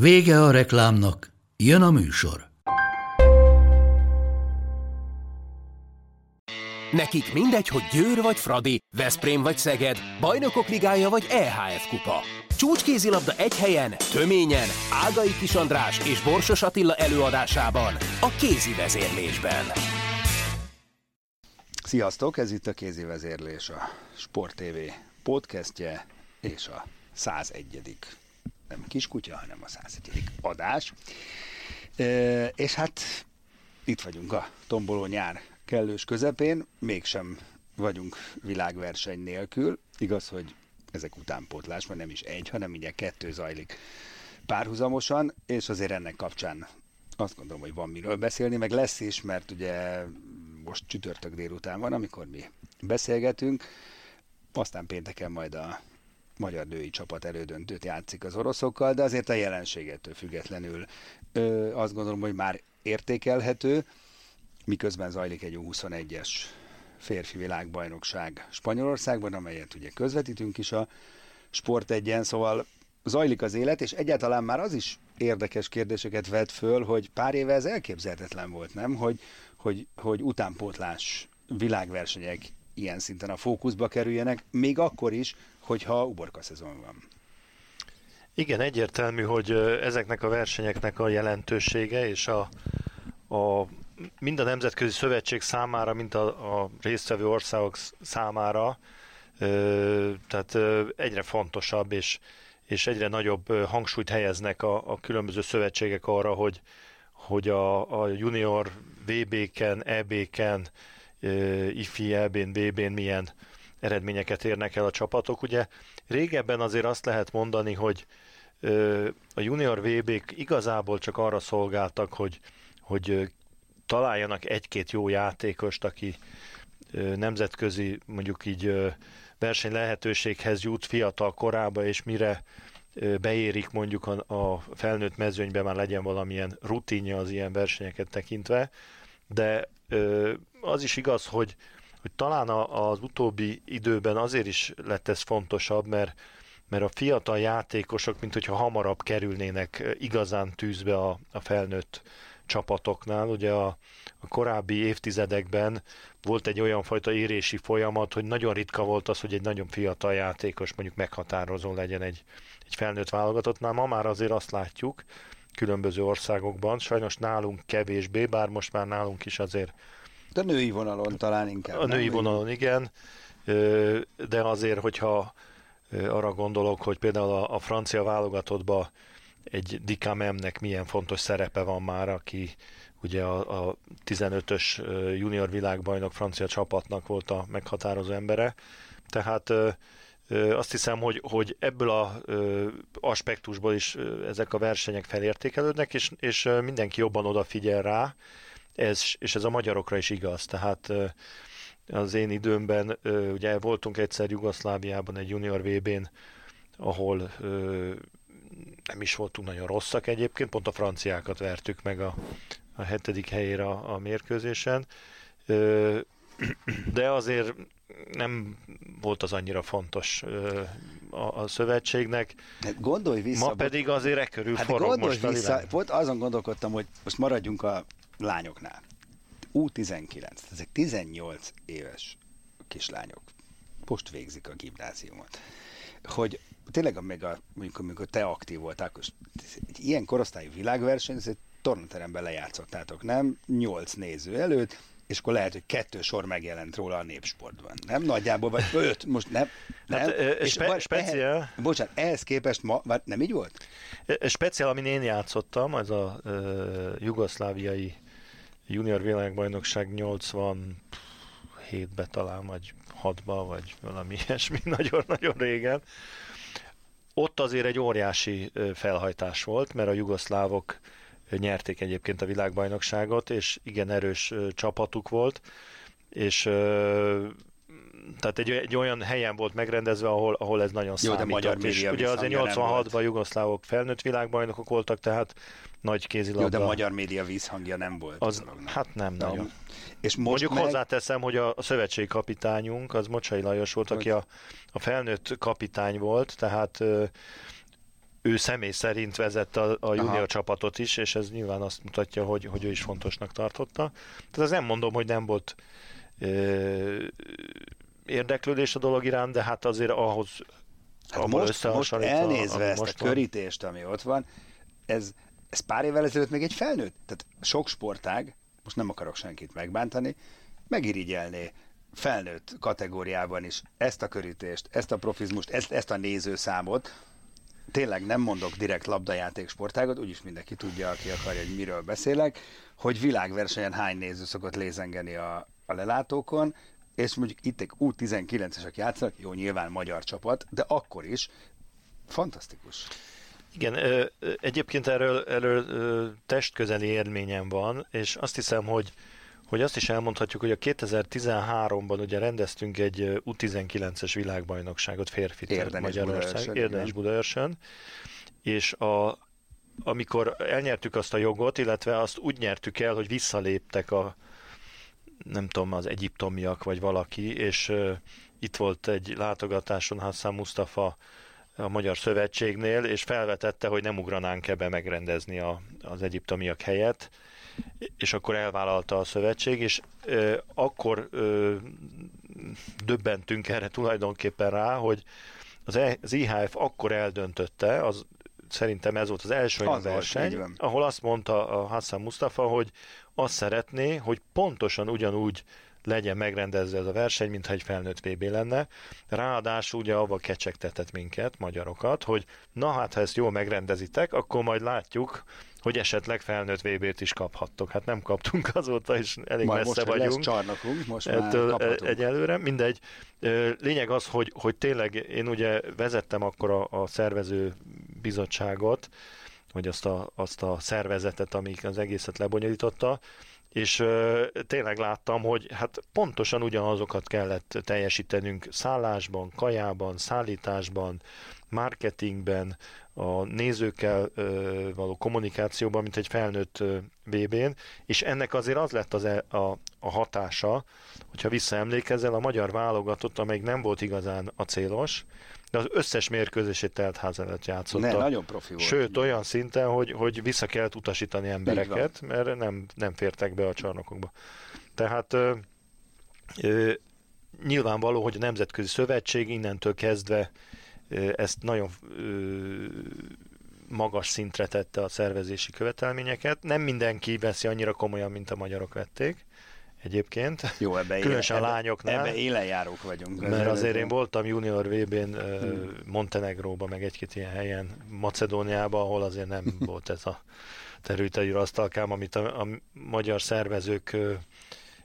Vége a reklámnak, jön a műsor. Nekik mindegy, hogy Győr vagy Fradi, Veszprém vagy Szeged, Bajnokok Ligája vagy EHF Kupa. Csúcskézilabda egy helyen, töményen, Ágai Kis András és Borsos Attila előadásában, a kézi vezérlésben. Sziasztok, ez itt a kézi vezérlés, a Sport TV podcastje és a 101 nem kiskutya, hanem a 101. adás. E, és hát itt vagyunk a tomboló nyár kellős közepén, mégsem vagyunk világverseny nélkül. Igaz, hogy ezek utánpótlás, mert nem is egy, hanem ugye kettő zajlik párhuzamosan, és azért ennek kapcsán azt gondolom, hogy van miről beszélni, meg lesz is, mert ugye most csütörtök délután van, amikor mi beszélgetünk, aztán pénteken majd a magyar női csapat elődöntőt játszik az oroszokkal, de azért a jelenségettől függetlenül ö, azt gondolom, hogy már értékelhető, miközben zajlik egy 21-es férfi világbajnokság Spanyolországban, amelyet ugye közvetítünk is a Sport egyen, szóval zajlik az élet, és egyáltalán már az is érdekes kérdéseket vet föl, hogy pár éve ez elképzelhetetlen volt, nem? Hogy, hogy, hogy utánpótlás világversenyek ilyen szinten a fókuszba kerüljenek, még akkor is, hogyha uborka szezon van. Igen, egyértelmű, hogy ezeknek a versenyeknek a jelentősége és a, a mind a nemzetközi szövetség számára, mint a, a résztvevő országok számára, tehát egyre fontosabb, és, és egyre nagyobb hangsúlyt helyeznek a, a különböző szövetségek arra, hogy, hogy a, a junior VB-ken, EB-ken, IFI, EB-n, VB-n milyen eredményeket érnek el a csapatok. Ugye régebben azért azt lehet mondani, hogy a junior VB-k igazából csak arra szolgáltak, hogy, hogy találjanak egy-két jó játékost, aki nemzetközi, mondjuk így verseny lehetőséghez jut fiatal korába, és mire beérik mondjuk a, felnőtt mezőnyben már legyen valamilyen rutinja az ilyen versenyeket tekintve, de az is igaz, hogy, hogy talán az utóbbi időben azért is lett ez fontosabb, mert, mert a fiatal játékosok, mint hogyha hamarabb kerülnének igazán tűzbe a, a felnőtt csapatoknál. Ugye a, a korábbi évtizedekben volt egy olyan fajta érési folyamat, hogy nagyon ritka volt az, hogy egy nagyon fiatal játékos mondjuk meghatározó legyen egy, egy felnőtt válogatottnál. Ma már azért azt látjuk különböző országokban, sajnos nálunk kevésbé, bár most már nálunk is azért de a női vonalon talán inkább. A női vonalon, igen. De azért, hogyha arra gondolok, hogy például a, a francia válogatottban egy Dikamemnek milyen fontos szerepe van már, aki ugye a, a 15-ös junior világbajnok francia csapatnak volt a meghatározó embere. Tehát azt hiszem, hogy, hogy ebből a aspektusból is ezek a versenyek felértékelődnek, és, és mindenki jobban odafigyel rá, ez, és ez a magyarokra is igaz. Tehát az én időmben, ugye voltunk egyszer Jugoszláviában egy junior VB-n, ahol nem is voltunk nagyon rosszak egyébként, pont a franciákat vertük meg a, a hetedik helyére a, a mérkőzésen, de azért nem volt az annyira fontos a, a szövetségnek. De gondolj vissza. Ma pedig azért e körül hát forog most vissza, a Volt azon gondolkodtam, hogy most maradjunk a lányoknál. U19, ezek 18 éves kislányok. Most végzik a gimnáziumot. Hogy tényleg még a, mondjuk, amikor te aktív voltál, akkor egy ilyen korosztályú világverseny, ez egy tornateremben lejátszottátok, nem? Nyolc néző előtt, és akkor lehet, hogy kettő sor megjelent róla a népsportban. Nem nagyjából, vagy öt, most nem. nem? Hát, és spe- speciál... Ehhez, bocsánat, ehhez képest ma, vagy nem így volt? Speciál, amin én játszottam, az a uh, jugoszláviai junior világbajnokság 87-be talán, vagy 6-ba, vagy valami ilyesmi, nagyon-nagyon régen. ott azért egy óriási felhajtás volt, mert a jugoszlávok nyerték egyébként a világbajnokságot, és igen erős csapatuk volt, és tehát egy, egy olyan helyen volt megrendezve, ahol, ahol ez nagyon Jó, számított. De magyar és ugye azért 86-ban jugoszlávok felnőtt világbajnokok voltak, tehát nagy kézilabda. Jó, de magyar média vízhangja nem volt. Az, hát nem Na, nagyon. És most Mondjuk meg... hozzáteszem, hogy a, a szövetségi kapitányunk, az Mocsai Lajos volt, hogy... aki a, a felnőtt kapitány volt, tehát ő személy szerint vezette a, a junior Aha. csapatot is, és ez nyilván azt mutatja, hogy, hogy ő is fontosnak tartotta. Tehát ez nem mondom, hogy nem volt ö, érdeklődés a dolog iránt, de hát azért ahhoz Hát most, most elnézve ezt most a körítést, ami ott van, ez, ez pár évvel ezelőtt még egy felnőtt, tehát sok sportág, most nem akarok senkit megbántani, megirigyelné felnőtt kategóriában is ezt a körítést, ezt a profizmust, ezt, ezt a nézőszámot, tényleg nem mondok direkt labdajáték sportágot, úgyis mindenki tudja, aki akarja, hogy miről beszélek, hogy világversenyen hány néző szokott lézengeni a, a lelátókon, és mondjuk itt egy U19-esek játszanak, jó, nyilván magyar csapat, de akkor is fantasztikus. Igen, egyébként erről, erről testközeli élményem van, és azt hiszem, hogy hogy azt is elmondhatjuk, hogy a 2013-ban ugye rendeztünk egy U19-es világbajnokságot férfi Magyarország, Érdenes Budaörsön, és a, amikor elnyertük azt a jogot, illetve azt úgy nyertük el, hogy visszaléptek a nem tudom, az egyiptomiak vagy valaki, és itt volt egy látogatáson Hassan Mustafa a Magyar Szövetségnél, és felvetette, hogy nem ugranánk ebbe megrendezni a, az egyiptomiak helyet, és akkor elvállalta a szövetség, és ö, akkor ö, döbbentünk erre tulajdonképpen rá, hogy az, e, az IHF akkor eldöntötte, az szerintem ez volt az első olyan verseny, ahol azt mondta a Hassan Mustafa, hogy azt szeretné, hogy pontosan ugyanúgy legyen megrendezve ez a verseny, mintha egy felnőtt VB lenne. Ráadásul ugye avval kecsegtetett minket, magyarokat, hogy na hát, ha ezt jól megrendezitek, akkor majd látjuk, hogy esetleg felnőtt VB-t is kaphattok. Hát nem kaptunk azóta, és elég Majd messze most vagyunk. Lesz csarnokunk, most ettől, már kaphatunk. Egyelőre, mindegy. Lényeg az, hogy, hogy tényleg én ugye vezettem akkor a, a szervező bizottságot, vagy azt a, azt a szervezetet, amik az egészet lebonyolította, és ö, tényleg láttam, hogy hát pontosan ugyanazokat kellett teljesítenünk szállásban, kajában, szállításban, marketingben, a nézőkkel ö, való kommunikációban, mint egy felnőtt VB-n, és ennek azért az lett az e, a, a hatása, hogyha visszaemlékezel, a magyar válogatott, amelyik nem volt igazán a célos, de az összes mérkőzését telt ház előtt játszotta. Ne, nagyon profi volt. Sőt, olyan szinten, hogy, hogy vissza kellett utasítani embereket, mert nem, nem fértek be a csarnokokba. Tehát ö, ö, nyilvánvaló, hogy a Nemzetközi Szövetség innentől kezdve ezt nagyon magas szintre tette a szervezési követelményeket. Nem mindenki veszi annyira komolyan, mint a magyarok vették egyébként. Jó, ebbe Különösen éle, a lányoknál. Ebbe élenjárók vagyunk. Mert azért én voltam junior VB-n hmm. Montenegróban, meg egy-két ilyen helyen, Macedóniában, ahol azért nem volt ez a területi asztalkám, amit a, a magyar szervezők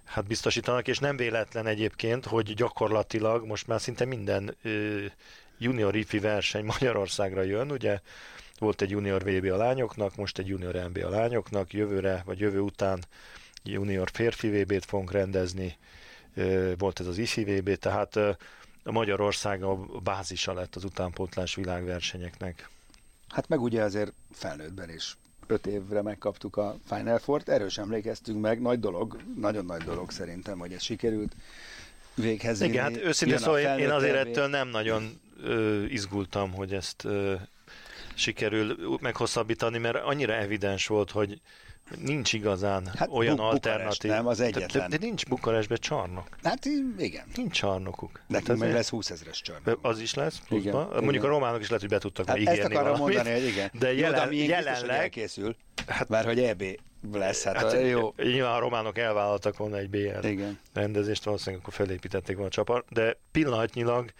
hát biztosítanak, és nem véletlen egyébként, hogy gyakorlatilag most már szinte minden junior ifi verseny Magyarországra jön, ugye volt egy junior VB a lányoknak, most egy junior MB a lányoknak, jövőre vagy jövő után junior férfi VB-t fogunk rendezni, volt ez az IFI VB, tehát a Magyarország a bázisa lett az utánpótlás világversenyeknek. Hát meg ugye azért felnőttben is öt évre megkaptuk a Final Four-t, erős emlékeztünk meg, nagy dolog, nagyon nagy dolog szerintem, hogy ez sikerült véghez. Igen, hát őszintén szóval én azért ettől nem nagyon ö, izgultam, hogy ezt ö, sikerül meghosszabbítani, mert annyira evidens volt, hogy nincs igazán hát olyan bu- alternatív. nem, az egyetlen. De, de nincs Bukarestben csarnok. Hát igen. Nincs csarnokuk. Nekünk meg lesz 20 ezeres csarnok. Az is lesz pluszba. Igen, Mondjuk igen. a románok is lehet, hogy be tudtak hát ígérni ezt akarom valamit, mondani, hogy igen. De jelen, jó, de jelenleg... készül, hát, mert hogy EB lesz. Hát, hát jó. Nyilván a románok elvállaltak volna egy BL igen. rendezést, valószínűleg akkor felépítették volna a csapat, de pillanatnyilag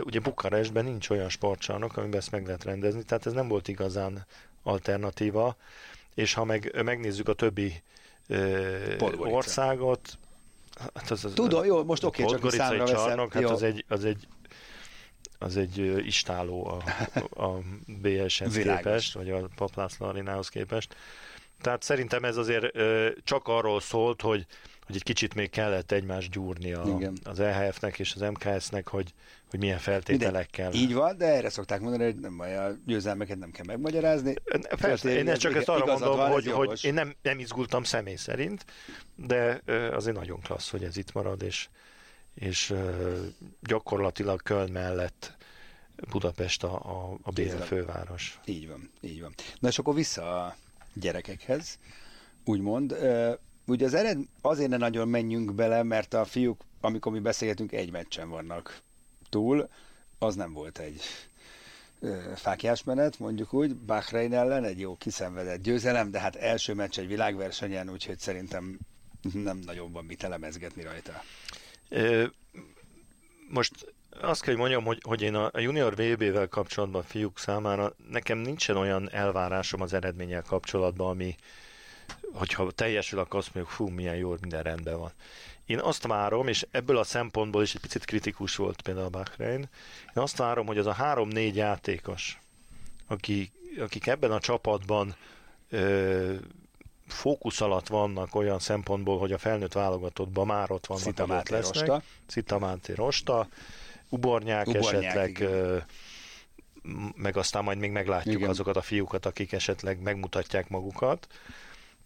ugye Bukarestben nincs olyan sportcsarnok, amiben ezt meg lehet rendezni, tehát ez nem volt igazán alternatíva, és ha meg, megnézzük a többi országot, Hát az, az, Tudom, jó, most oké, okay, csak számra csarnok, hát az egy, az egy az egy istáló a, a BS-hez képest, vagy a Paplászló arénához képest. Tehát szerintem ez azért csak arról szólt, hogy, hogy egy kicsit még kellett egymást gyúrni a, az EHF-nek és az MKS-nek, hogy, hogy milyen feltételekkel. Így van, de erre szokták mondani, hogy nem baj, a győzelmeket nem kell megmagyarázni. Persze, én ezt csak ezt arra mondom, van, hogy, hogy én nem, nem izgultam személy szerint, de azért nagyon klassz, hogy ez itt marad, és, és gyakorlatilag Köln mellett Budapest a, a, a BL főváros. Így van, így van. Na és akkor vissza a gyerekekhez, úgymond. Ugye az ered, azért ne nagyon menjünk bele, mert a fiúk, amikor mi beszélgetünk, egy meccsen vannak túl, az nem volt egy fákjás menet, mondjuk úgy, Bahrein ellen egy jó kiszenvedett győzelem, de hát első meccs egy világversenyen, úgyhogy szerintem nem nagyon van mit elemezgetni rajta. Most azt kell, hogy mondjam, hogy, hogy én a junior VB-vel kapcsolatban a fiúk számára nekem nincsen olyan elvárásom az eredménnyel kapcsolatban, ami, hogyha teljesül, akkor azt mondjuk, fú, milyen jó, minden rendben van. Én azt várom, és ebből a szempontból is egy picit kritikus volt például a Bahrein, én azt várom, hogy az a három-négy játékos, aki, akik ebben a csapatban ö, fókusz alatt vannak olyan szempontból, hogy a felnőtt válogatottban már ott vannak, Szita ott lesznek. Rosta. Szita Máté Rosta, Ubornyák, Ubornyák esetleg, igen. meg aztán majd még meglátjuk igen. azokat a fiúkat, akik esetleg megmutatják magukat.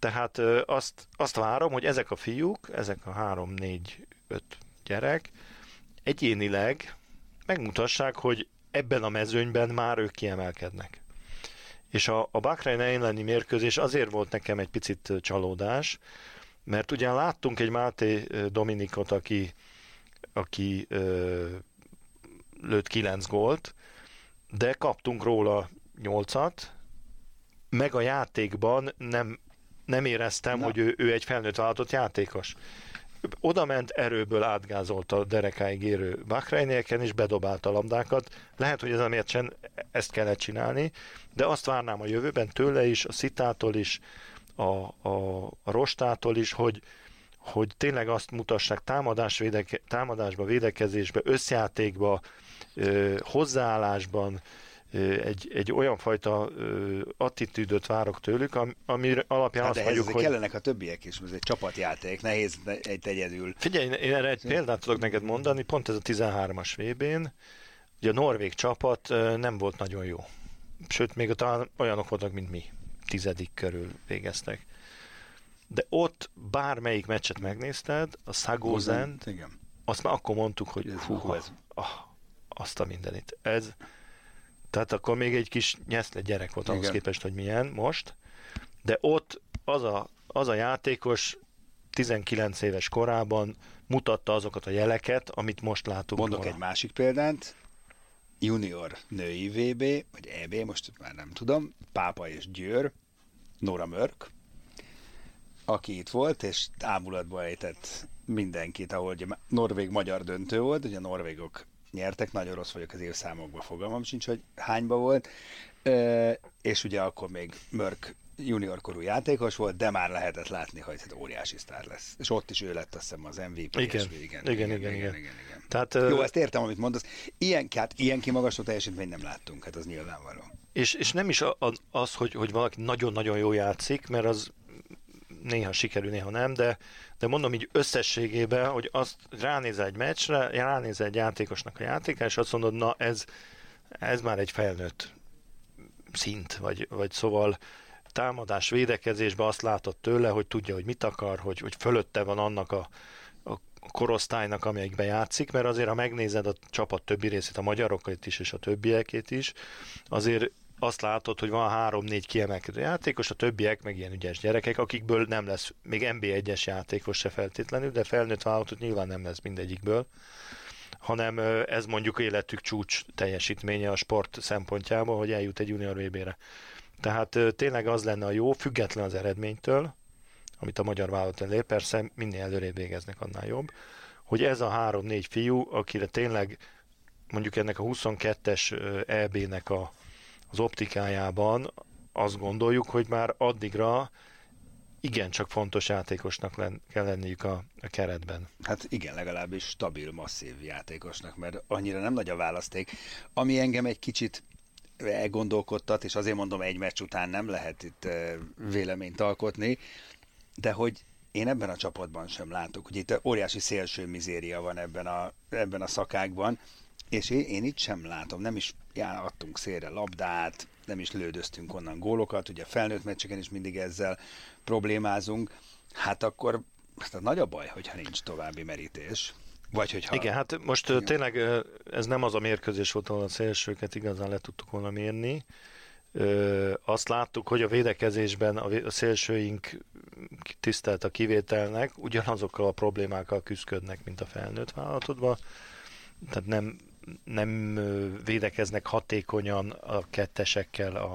Tehát azt, azt várom, hogy ezek a fiúk, ezek a három, négy, öt gyerek egyénileg megmutassák, hogy ebben a mezőnyben már ők kiemelkednek. És a, a Bahrein elleni mérkőzés azért volt nekem egy picit csalódás, mert ugyan láttunk egy Máté Dominikot, aki, aki ö, lőtt 9 gólt, de kaptunk róla 8-at, meg a játékban nem nem éreztem, Na. hogy ő, ő egy felnőtt vállalatot játékos. Oda ment, erőből átgázolta a derekáig érő Bahreineken, és bedobálta a labdákat. Lehet, hogy ez a meccsen ezt kellett csinálni, de azt várnám a jövőben tőle is, a Szitától is, a, a, a Rostától is, hogy, hogy tényleg azt mutassák támadás, védeke, támadásba, védekezésbe, összjátékba, ö, hozzáállásban, egy, egy olyan fajta attitűdöt várok tőlük, ami alapján hát azt mondjuk, hogy... kellenek a többiek is, ez egy csapatjáték, nehéz egy egyedül. Figyelj, én erre egy példát tudok neked mondani, pont ez a 13-as VB-n, ugye a norvég csapat nem volt nagyon jó. Sőt, még talán olyanok voltak, mint mi. Tizedik körül végeztek. De ott bármelyik meccset megnézted, a Szagózent, azt már akkor mondtuk, hogy ez hú, ez. Ah, azt a mindenit. Ez, tehát akkor még egy kis nyeszle gyerek volt ahhoz Igen. képest, hogy milyen most. De ott az a, az a játékos 19 éves korában mutatta azokat a jeleket, amit most látunk. Mondok volna. egy másik példát. Junior női VB, vagy EB, most már nem tudom, Pápa és Győr, Nora Mörk, aki itt volt, és ámulatba ejtett mindenkit, ahol ugye norvég-magyar döntő volt, ugye a norvégok nyertek, nagyon rossz vagyok az évszámokban, fogalmam sincs, hogy hányba volt, és ugye akkor még Mörk junior korú játékos volt, de már lehetett látni, hogy hát óriási sztár lesz. És ott is ő lett azt hiszem az MVP. Igen, igen, igen, igen, igen, igen, igen. Tehát, Jó, ezt értem, amit mondasz. Ilyen, hát ilyen kimagasló teljesítményt nem láttunk, hát az nyilvánvaló. És, és nem is az, hogy, hogy valaki nagyon-nagyon jó játszik, mert az néha sikerül, néha nem, de, de mondom így összességében, hogy azt ránézel egy meccsre, ránézel egy játékosnak a játéka, és azt mondod, na ez, ez már egy felnőtt szint, vagy, vagy szóval támadás, védekezésben azt látod tőle, hogy tudja, hogy mit akar, hogy, hogy fölötte van annak a, a korosztálynak, amelyikben játszik, mert azért, ha megnézed a csapat többi részét, a magyarokat is és a többiekét is, azért azt látod, hogy van három-négy kiemelkedő játékos, a többiek meg ilyen ügyes gyerekek, akikből nem lesz még NB1-es játékos se feltétlenül, de felnőtt vállalatot nyilván nem lesz mindegyikből hanem ez mondjuk életük csúcs teljesítménye a sport szempontjából, hogy eljut egy junior VB-re. Tehát tényleg az lenne a jó, független az eredménytől, amit a magyar vállalat elé, persze minél előrébb végeznek, annál jobb, hogy ez a három-négy fiú, akire tényleg mondjuk ennek a 22-es EB-nek a az optikájában azt gondoljuk, hogy már addigra igencsak fontos játékosnak len, kell lenniük a, a keretben. Hát igen, legalábbis stabil, masszív játékosnak, mert annyira nem nagy a választék. Ami engem egy kicsit elgondolkodtat, és azért mondom, egy meccs után nem lehet itt véleményt alkotni, de hogy én ebben a csapatban sem látok, hogy itt óriási szélső mizéria van ebben a, ebben a szakákban, és én, én itt sem látom, nem is adtunk szélre labdát, nem is lődöztünk onnan gólokat, ugye felnőtt meccseken is mindig ezzel problémázunk, hát akkor hát nagy a baj, hogyha nincs további merítés. Vagy hogyha... Igen, hát most Igen. tényleg ez nem az a mérkőzés volt, ahol a szélsőket igazán le tudtuk volna mérni. Azt láttuk, hogy a védekezésben a szélsőink tisztelt a kivételnek, ugyanazokkal a problémákkal küzdködnek, mint a felnőtt vállalatodban. Tehát nem, nem védekeznek hatékonyan a kettesekkel, a,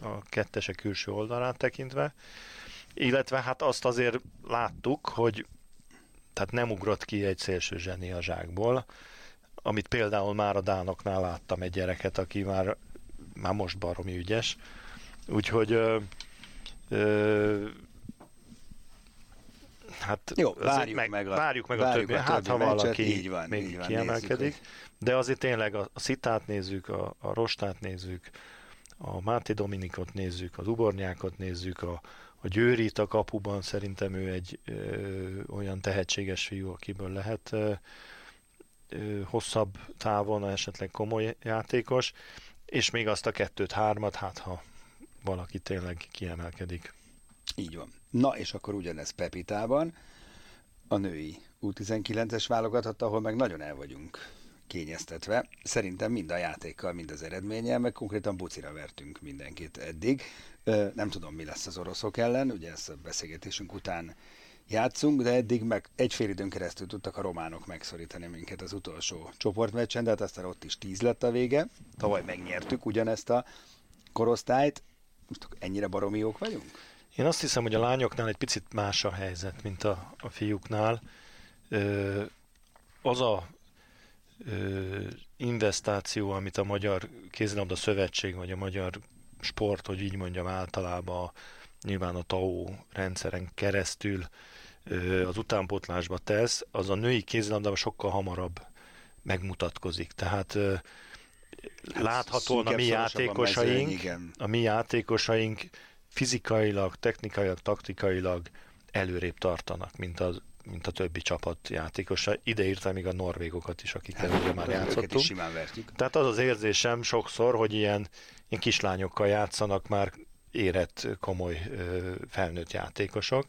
a, kettesek külső oldalát tekintve. Illetve hát azt azért láttuk, hogy tehát nem ugrott ki egy szélső zseni a zsákból, amit például már a Dánoknál láttam egy gyereket, aki már, már most baromi ügyes. Úgyhogy ö, ö, hát Jó, várjuk meg, meg, a, várjuk meg várjuk a többi, hát ha valaki így van, még így van, kiemelkedik. Nézzük, de azért tényleg a, a Szitát nézzük, a, a Rostát nézzük, a Máté Dominikot nézzük, az Ubornyákot nézzük, a, a Győrit a kapuban szerintem ő egy ö, olyan tehetséges fiú, akiből lehet ö, ö, hosszabb távon esetleg komoly játékos, és még azt a kettőt-hármat, hát ha valaki tényleg kiemelkedik. Így van. Na, és akkor ugyanez Pepitában, a női U19-es válogatott, ahol meg nagyon el vagyunk kényeztetve. Szerintem mind a játékkal, mind az eredménnyel, meg konkrétan bucira vertünk mindenkit eddig. Nem tudom, mi lesz az oroszok ellen, ugye ezt a beszélgetésünk után játszunk, de eddig meg egy fél időn keresztül tudtak a románok megszorítani minket az utolsó csoportmeccsen, de hát aztán ott is tíz lett a vége. Tavaly megnyertük ugyanezt a korosztályt. Most ennyire baromiók vagyunk? Én azt hiszem, hogy a lányoknál egy picit más a helyzet, mint a, a fiúknál. Ö, az a ö, investáció, amit a Magyar Kézilabda Szövetség, vagy a Magyar Sport, hogy így mondjam általában, nyilván a TAO rendszeren keresztül ö, az utánpótlásba tesz, az a női kézilabdában sokkal hamarabb megmutatkozik. Tehát ö, hát láthatóan a mi játékosaink, a mi játékosaink fizikailag, technikailag, taktikailag előrébb tartanak, mint az mint a többi csapat játékosa. Ide írtam még a norvégokat is, akikkel hát, ugye már játszottunk. Is simán. Tehát az az érzésem sokszor, hogy ilyen, ilyen kislányokkal játszanak már érett, komoly felnőtt játékosok,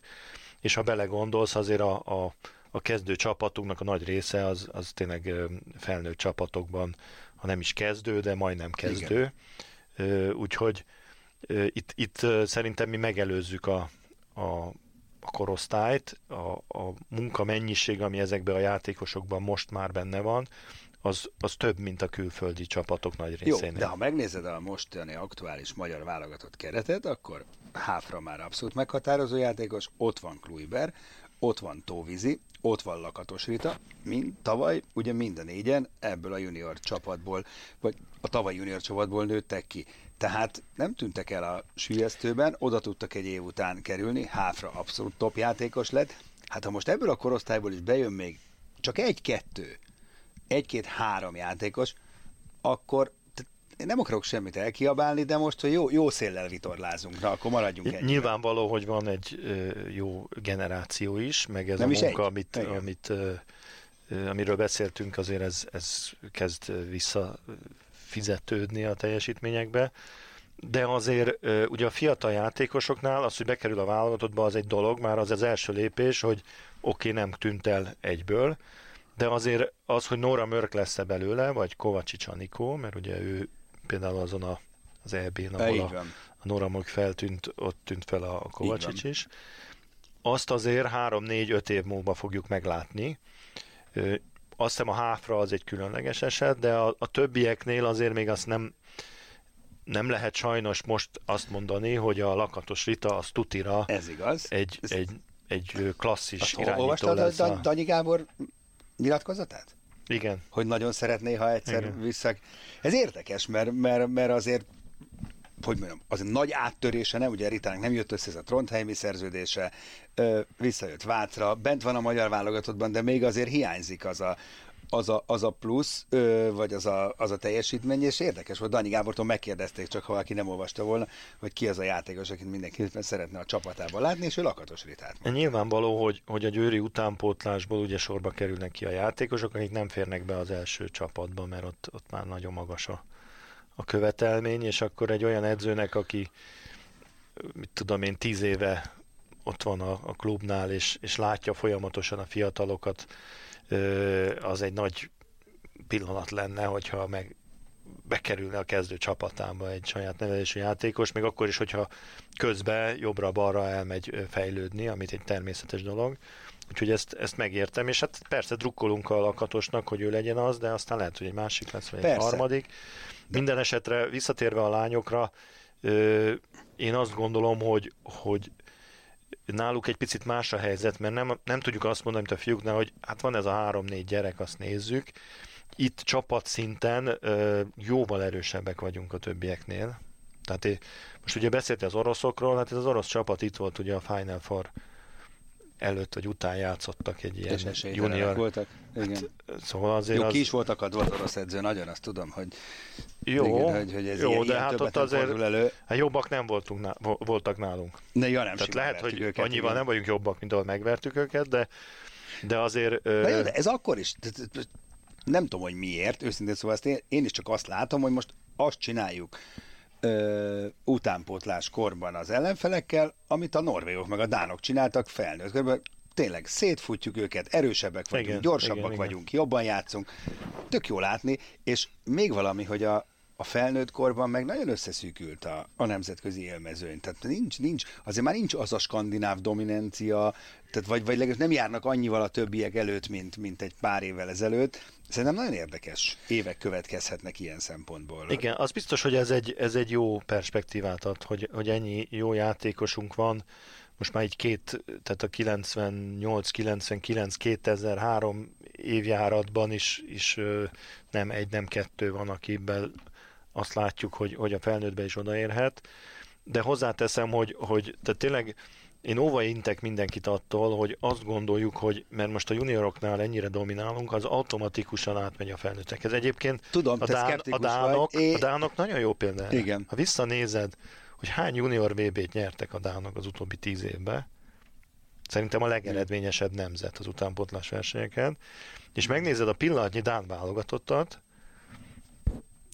és ha belegondolsz, azért a, a, a kezdő csapatunknak a nagy része az, az tényleg felnőtt csapatokban, ha nem is kezdő, de majdnem kezdő. Igen. Úgyhogy itt, itt szerintem mi megelőzzük a, a a korosztályt, a, a munka mennyiség, ami ezekben a játékosokban most már benne van, az, az több, mint a külföldi csapatok nagy részénél. Jó, de ha megnézed a mostani aktuális magyar válogatott keretet, akkor Háfra már abszolút meghatározó játékos, ott van Kluiber, ott van Tóvizi, ott van Lakatos Rita, mind, tavaly ugye mind a négyen ebből a junior csapatból, vagy a tavaly junior csapatból nőttek ki. Tehát nem tűntek el a sülyeztőben, oda tudtak egy év után kerülni, Háfra abszolút top játékos lett. Hát ha most ebből a korosztályból is bejön még csak egy-kettő, egy-két-három játékos, akkor én nem akarok semmit elkiabálni, de most, hogy jó, jó széllel vitorlázunk, na, akkor maradjunk ennyi. Nyilvánvaló, hogy van egy jó generáció is, meg ez nem a munka, amit, amit, amiről beszéltünk, azért ez, ez kezd visszafizetődni a teljesítményekbe. De azért ugye a fiatal játékosoknál az, hogy bekerül a válogatottba, az egy dolog, már az az első lépés, hogy oké, okay, nem tűnt el egyből, de azért az, hogy Nóra Mörk lesz-e belőle, vagy Kovacsics Anikó, mert ugye ő például azon a, az EB-n, ahol a, a Nora Mörk feltűnt, ott tűnt fel a Kovacsics is. Azt azért 3-4-5 év múlva fogjuk meglátni. Azt hiszem a háfra az egy különleges eset, de a, a többieknél azért még azt nem, nem lehet sajnos most azt mondani, hogy a lakatos Rita az tutira Ez igaz. Egy, Ez egy, egy klasszis azt irányító lesz. A... Danyi Gábor nyilatkozatát? Igen. Hogy nagyon szeretné, ha egyszer Igen. vissza... Ez érdekes, mert, mert, mert azért hogy mondjam, az nagy áttörése, nem? Ugye Ritának nem jött össze ez a Trondheimi szerződése, ö, visszajött Vátra, bent van a magyar válogatottban, de még azért hiányzik az a, az a, az a plusz, ö, vagy az a, az a teljesítmény, és érdekes volt, Dani Gábortól megkérdezték, csak ha valaki nem olvasta volna, hogy ki az a játékos, akit mindenki szeretne a csapatában látni, és ő Lakatos Ritát mondta. Nyilvánvaló, hogy, hogy a győri utánpótlásból ugye sorba kerülnek ki a játékosok, akik nem férnek be az első csapatba, mert ott, ott már nagyon magas a, a követelmény, és akkor egy olyan edzőnek, aki mit tudom én, tíz éve ott van a, a klubnál, és, és látja folyamatosan a fiatalokat, az egy nagy pillanat lenne, hogyha meg bekerülne a kezdő csapatába egy saját nevelésű játékos, még akkor is, hogyha közben jobbra-balra elmegy fejlődni, amit egy természetes dolog. Úgyhogy ezt, ezt megértem, és hát persze drukkolunk a lakatosnak, hogy ő legyen az, de aztán lehet, hogy egy másik lesz, vagy persze. egy harmadik. Minden esetre visszatérve a lányokra, én azt gondolom, hogy, hogy náluk egy picit más a helyzet, mert nem, nem tudjuk azt mondani, mint a fiúknál, hogy hát van ez a három-négy gyerek, azt nézzük. Itt csapatszinten jóval erősebbek vagyunk a többieknél. Tehát most ugye beszéltél az oroszokról, hát ez az orosz csapat itt volt ugye a Final Four előtt vagy után játszottak egy ilyen junior. voltak. Igen. Hát, szóval azért jó, az... ki is voltak a orosz edző, nagyon azt tudom, hogy jó, igen, hogy, hogy ez jó ilyen, de ilyen hát ott azért elő. Hát jobbak nem voltunk ná, voltak nálunk. Ne, ja, nem Tehát lehet, hogy őket, annyival igen. nem vagyunk jobbak, mint ahol megvertük őket, de, de azért... Na jó, de ez akkor is, nem tudom, hogy miért, őszintén szóval ezt én, én is csak azt látom, hogy most azt csináljuk, ö, utánpótlás korban az ellenfelekkel, amit a norvégok meg a dánok csináltak felnőtt. Körülbelül tényleg szétfutjuk őket, erősebbek vagyunk, igen, gyorsabbak igen, vagyunk, igen. jobban játszunk. Tök jó látni, és még valami, hogy a, a felnőtt korban meg nagyon összeszűkült a, a nemzetközi élmezőny. Tehát nincs, nincs, azért már nincs az a skandináv dominancia, tehát vagy, vagy legalább nem járnak annyival a többiek előtt, mint, mint egy pár évvel ezelőtt. Szerintem nagyon érdekes évek következhetnek ilyen szempontból. Igen, az biztos, hogy ez egy, ez egy jó perspektívát ad, hogy, hogy ennyi jó játékosunk van, most már egy két, tehát a 98, 99, 2003 évjáratban is, is nem egy, nem kettő van, akiben azt látjuk, hogy, hogy a felnőttbe is odaérhet. De hozzáteszem, hogy, hogy tehát tényleg én óva intek mindenkit attól, hogy azt gondoljuk, hogy mert most a junioroknál ennyire dominálunk, az automatikusan átmegy a felnőttekhez. Egyébként Tudom, a, dán, a, dánok, vagy. a dánok nagyon jó példa. Igen. Ha visszanézed, hogy hány junior VB-t nyertek a dánok az utóbbi tíz évben, szerintem a legeredményesebb nemzet az utánpotlás versenyeken, és megnézed a pillanatnyi Dán válogatottat,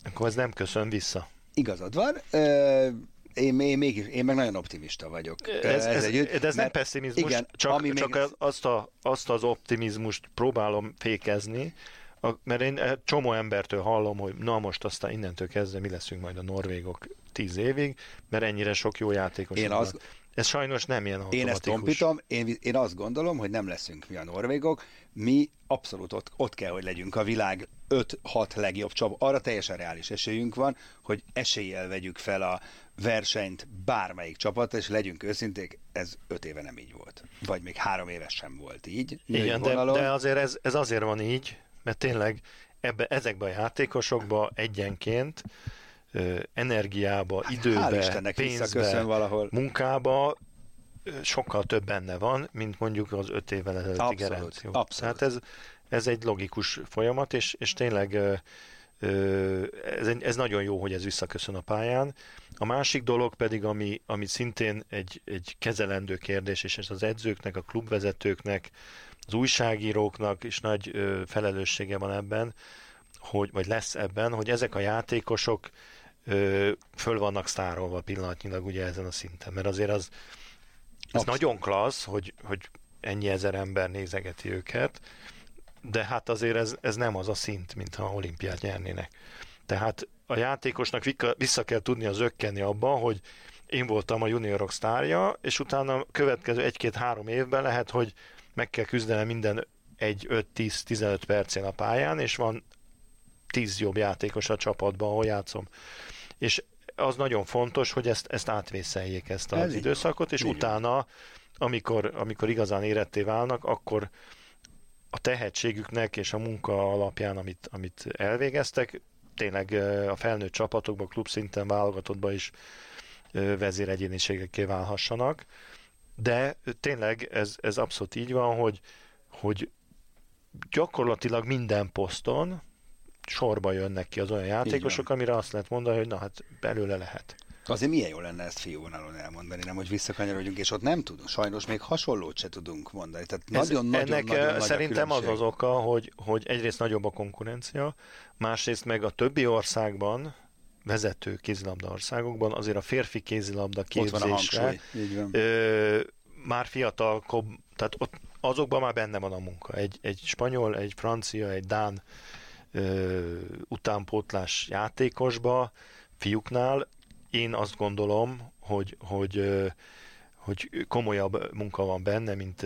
akkor ez nem köszön vissza. Igazad van. Ö, én, én, még, én meg nagyon optimista vagyok. Ez, ez, együtt, de ez nem pessimizmus, igen, csak, ami csak még... azt, a, azt az optimizmust próbálom fékezni, a, mert én csomó embertől hallom, hogy na most aztán innentől kezdve mi leszünk majd a norvégok tíz évig, mert ennyire sok jó játékos. Én az, ez sajnos nem ilyen automatikus. Én ezt tompítom, én, én azt gondolom, hogy nem leszünk mi a norvégok, mi abszolút ott, ott kell, hogy legyünk a világ 5-6 legjobb csap. Arra teljesen reális esélyünk van, hogy eséllyel vegyük fel a versenyt bármelyik csapat, és legyünk őszinték, ez 5 éve nem így volt. Vagy még három éves sem volt így. Igen, de, de azért ez, ez azért van így, mert tényleg ebbe, ezekben a játékosokban egyenként energiába, hát, időbe, pénzbe, valahol. munkába sokkal több benne van, mint mondjuk az öt évvel ezelőtti abszolút, generáció. Abszolút. Tehát ez, ez egy logikus folyamat, és, és tényleg ez, ez nagyon jó, hogy ez visszaköszön a pályán. A másik dolog pedig, ami, ami szintén egy, egy kezelendő kérdés, és ez az edzőknek, a klubvezetőknek, az újságíróknak is nagy felelőssége van ebben, hogy, vagy lesz ebben, hogy ezek a játékosok ö, föl vannak sztárolva pillanatnyilag ugye ezen a szinten, mert azért az ez nagyon klassz, hogy, hogy ennyi ezer ember nézegeti őket, de hát azért ez, ez nem az a szint, mintha olimpiát nyernének. Tehát a játékosnak vissza kell tudni az ökkenni abban, hogy én voltam a juniorok sztárja, és utána a következő egy-két-három évben lehet, hogy meg kell küzdenem minden egy 5-10-15 percén a pályán, és van 10 jobb játékos a csapatban, ahol játszom. És az nagyon fontos, hogy ezt, ezt átvészeljék ezt az Ez időszakot, és így utána, amikor, amikor igazán éretté válnak, akkor a tehetségüknek és a munka alapján, amit, amit elvégeztek, tényleg a felnőtt csapatokban, klubszinten, válogatottban is vezéregyéniségekké válhassanak. De tényleg ez, ez abszolút így van, hogy, hogy gyakorlatilag minden poszton sorba jönnek ki az olyan játékosok, amire azt lehet mondani, hogy na hát belőle lehet. Azért milyen jó lenne ezt fiúvonalon elmondani, nem, hogy visszakanyarodjunk, és ott nem tudunk, sajnos még hasonlót se tudunk mondani. Tehát Ez, nagyon, nagyon, ennek nagyon, nagyon szerintem az az oka, hogy, hogy egyrészt nagyobb a konkurencia, másrészt meg a többi országban, vezető kézilabda országokban azért a férfi kézilabda képzésre ö, már fiatal, tehát ott azokban már benne van a munka. Egy, egy spanyol, egy francia, egy dán ö, utánpótlás játékosba, fiúknál én azt gondolom, hogy, hogy, hogy komolyabb munka van benne, mint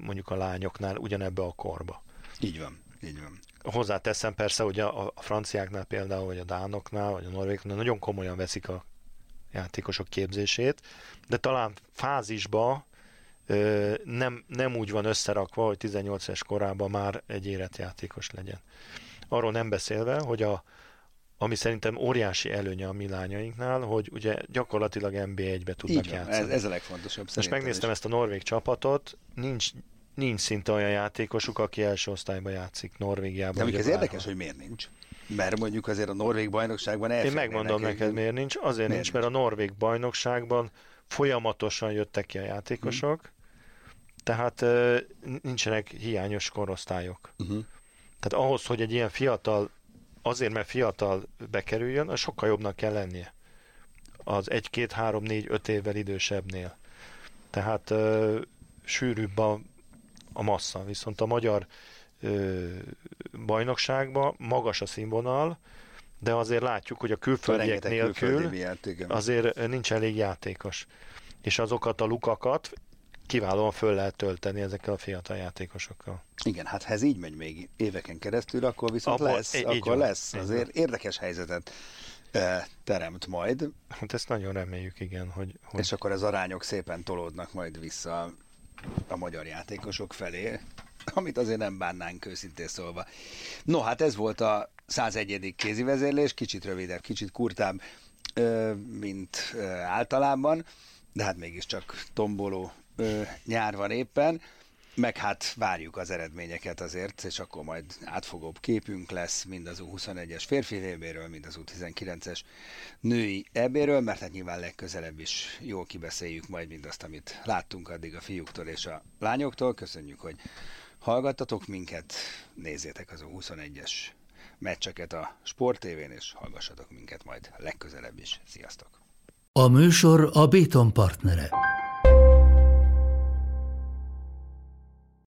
mondjuk a lányoknál ugyanebbe a korba. Így van, így van. Hozzáteszem persze, hogy a, a franciáknál például, vagy a dánoknál, vagy a norvégoknál nagyon komolyan veszik a játékosok képzését, de talán fázisba nem, nem úgy van összerakva, hogy 18 éves korában már egy érett játékos legyen. Arról nem beszélve, hogy a, ami szerintem óriási előnye a mi lányainknál, hogy ugye gyakorlatilag NB1-be tudnak Így van, játszani. Ez, ez a legfontosabb Most megnéztem is. ezt a norvég csapatot, nincs, nincs szinte olyan játékosuk, aki első osztályban játszik Norvégiában. De ez érdekes, hogy miért nincs. Mert mondjuk azért a norvég bajnokságban Én megmondom neked, miért nincs. Azért miért nincs, mert a norvég bajnokságban folyamatosan jöttek ki a játékosok, hmm. Tehát nincsenek hiányos korosztályok. Uh-huh. Tehát ahhoz, hogy egy ilyen fiatal azért, mert fiatal bekerüljön, az sokkal jobbnak kell lennie. Az egy, két, három, négy, öt évvel idősebbnél. Tehát ö, sűrűbb a, a massza. Viszont a magyar ö, bajnokságban magas a színvonal, de azért látjuk, hogy a külföldiek nélkül azért nincs elég játékos. És azokat a lukakat kiválóan föl lehet tölteni ezekkel a fiatal játékosokkal. Igen, hát ha ez így megy még éveken keresztül, akkor viszont Abba, lesz, így akkor van, lesz. Azért érdekes helyzetet e, teremt majd. Hát ezt nagyon reméljük, igen. Hogy, hogy... És akkor az arányok szépen tolódnak majd vissza a magyar játékosok felé, amit azért nem bánnánk őszintén szólva. No, hát ez volt a 101. kézi vezérlés, kicsit rövidebb, kicsit kurtább, mint általában, de hát mégiscsak tomboló nyár van éppen, meg hát várjuk az eredményeket azért, és akkor majd átfogóbb képünk lesz mind az U21-es férfi ébéről, mind az U19-es női ebéről, mert hát nyilván legközelebb is jól kibeszéljük majd mindazt, amit láttunk addig a fiúktól és a lányoktól. Köszönjük, hogy hallgattatok minket, nézzétek az U21-es meccseket a Sport TV-n, és hallgassatok minket majd legközelebb is. Sziasztok! A műsor a Béton partnere.